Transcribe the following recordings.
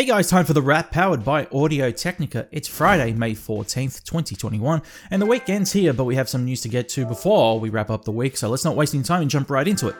Hey guys, time for the wrap powered by Audio Technica. It's Friday, May 14th, 2021, and the week ends here, but we have some news to get to before we wrap up the week, so let's not waste any time and jump right into it.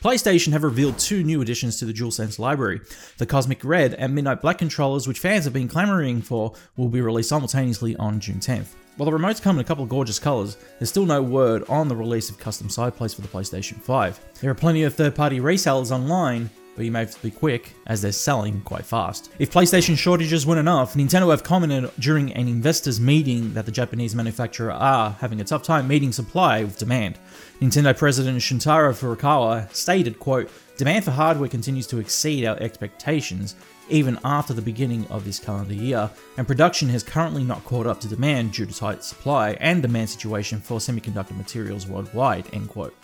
PlayStation have revealed two new additions to the DualSense library. The Cosmic Red and Midnight Black controllers, which fans have been clamoring for, will be released simultaneously on June 10th. While the remotes come in a couple of gorgeous colours, there's still no word on the release of custom side plates for the PlayStation 5. There are plenty of third party resellers online, but you may have to be quick as they're selling quite fast. If PlayStation shortages weren't enough, Nintendo have commented during an investors meeting that the Japanese manufacturer are having a tough time meeting supply with demand. Nintendo President Shintaro Furukawa stated, quote, Demand for hardware continues to exceed our expectations even after the beginning of this calendar year, and production has currently not caught up to demand due to tight supply and demand situation for semiconductor materials worldwide, end quote.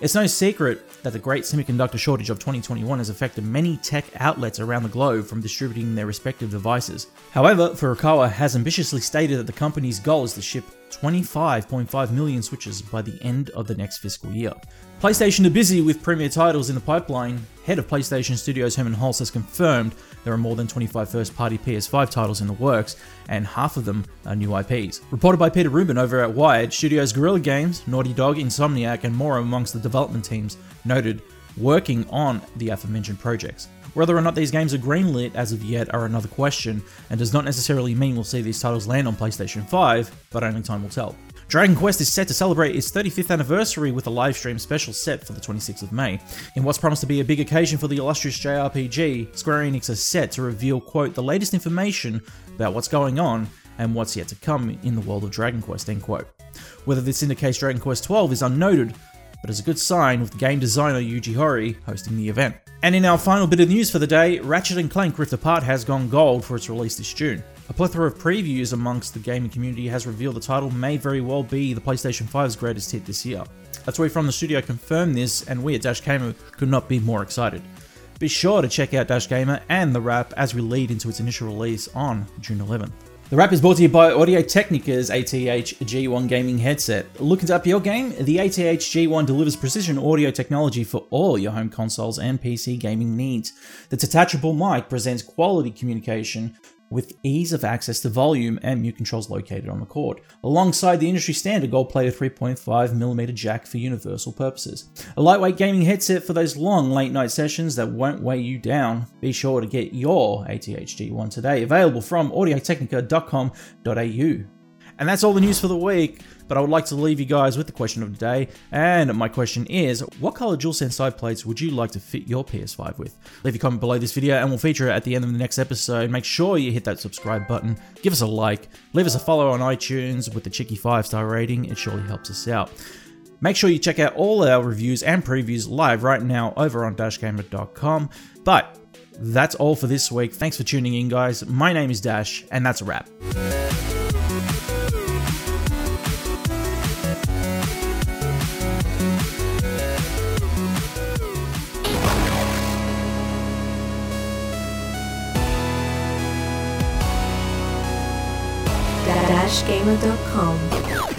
It's no secret that the great semiconductor shortage of 2021 has affected many tech outlets around the globe from distributing their respective devices. However, Furukawa has ambitiously stated that the company's goal is to ship 25.5 million Switches by the end of the next fiscal year. PlayStation are busy with premier titles in the pipeline. Head of PlayStation Studios Hermen Hulst has confirmed there are more than 25 first party PS5 titles in the works, and half of them are new IPs. Reported by Peter Rubin over at Wired, Studios Guerrilla Games, Naughty Dog, Insomniac, and more amongst the development teams noted working on the aforementioned projects. Whether or not these games are greenlit as of yet are another question, and does not necessarily mean we'll see these titles land on PlayStation 5, but only time will tell. Dragon Quest is set to celebrate its 35th anniversary with a livestream special set for the 26th of May. In what's promised to be a big occasion for the illustrious JRPG, Square Enix is set to reveal, quote, the latest information about what's going on and what's yet to come in the world of Dragon Quest, end quote. Whether this indicates Dragon Quest XII is unnoted, but is a good sign with game designer Yuji Horii hosting the event. And in our final bit of news for the day, Ratchet & Clank Rift Apart has gone gold for its release this June. A plethora of previews amongst the gaming community has revealed the title may very well be the PlayStation 5's greatest hit this year. A tweet from the studio confirmed this, and we at Dash Gamer could not be more excited. Be sure to check out Dash Gamer and the wrap as we lead into its initial release on June 11th. The wrap is brought to you by Audio Technica's ATH G1 gaming headset. Looking to up your game? The ATH G1 delivers precision audio technology for all your home consoles and PC gaming needs. The detachable mic presents quality communication with ease of access to volume and mute controls located on the cord, alongside the industry standard gold-plated 3.5mm jack for universal purposes. A lightweight gaming headset for those long late night sessions that won't weigh you down. Be sure to get your ATH G1 today, available from audiotechnica.com.au. And that's all the news for the week, but I would like to leave you guys with the question of the day. And my question is what color DualSense side plates would you like to fit your PS5 with? Leave your comment below this video and we'll feature it at the end of the next episode. Make sure you hit that subscribe button, give us a like, leave us a follow on iTunes with the cheeky 5 star rating, it surely helps us out. Make sure you check out all our reviews and previews live right now over on dashgamer.com. But that's all for this week. Thanks for tuning in, guys. My name is Dash, and that's a wrap. dashgamer.com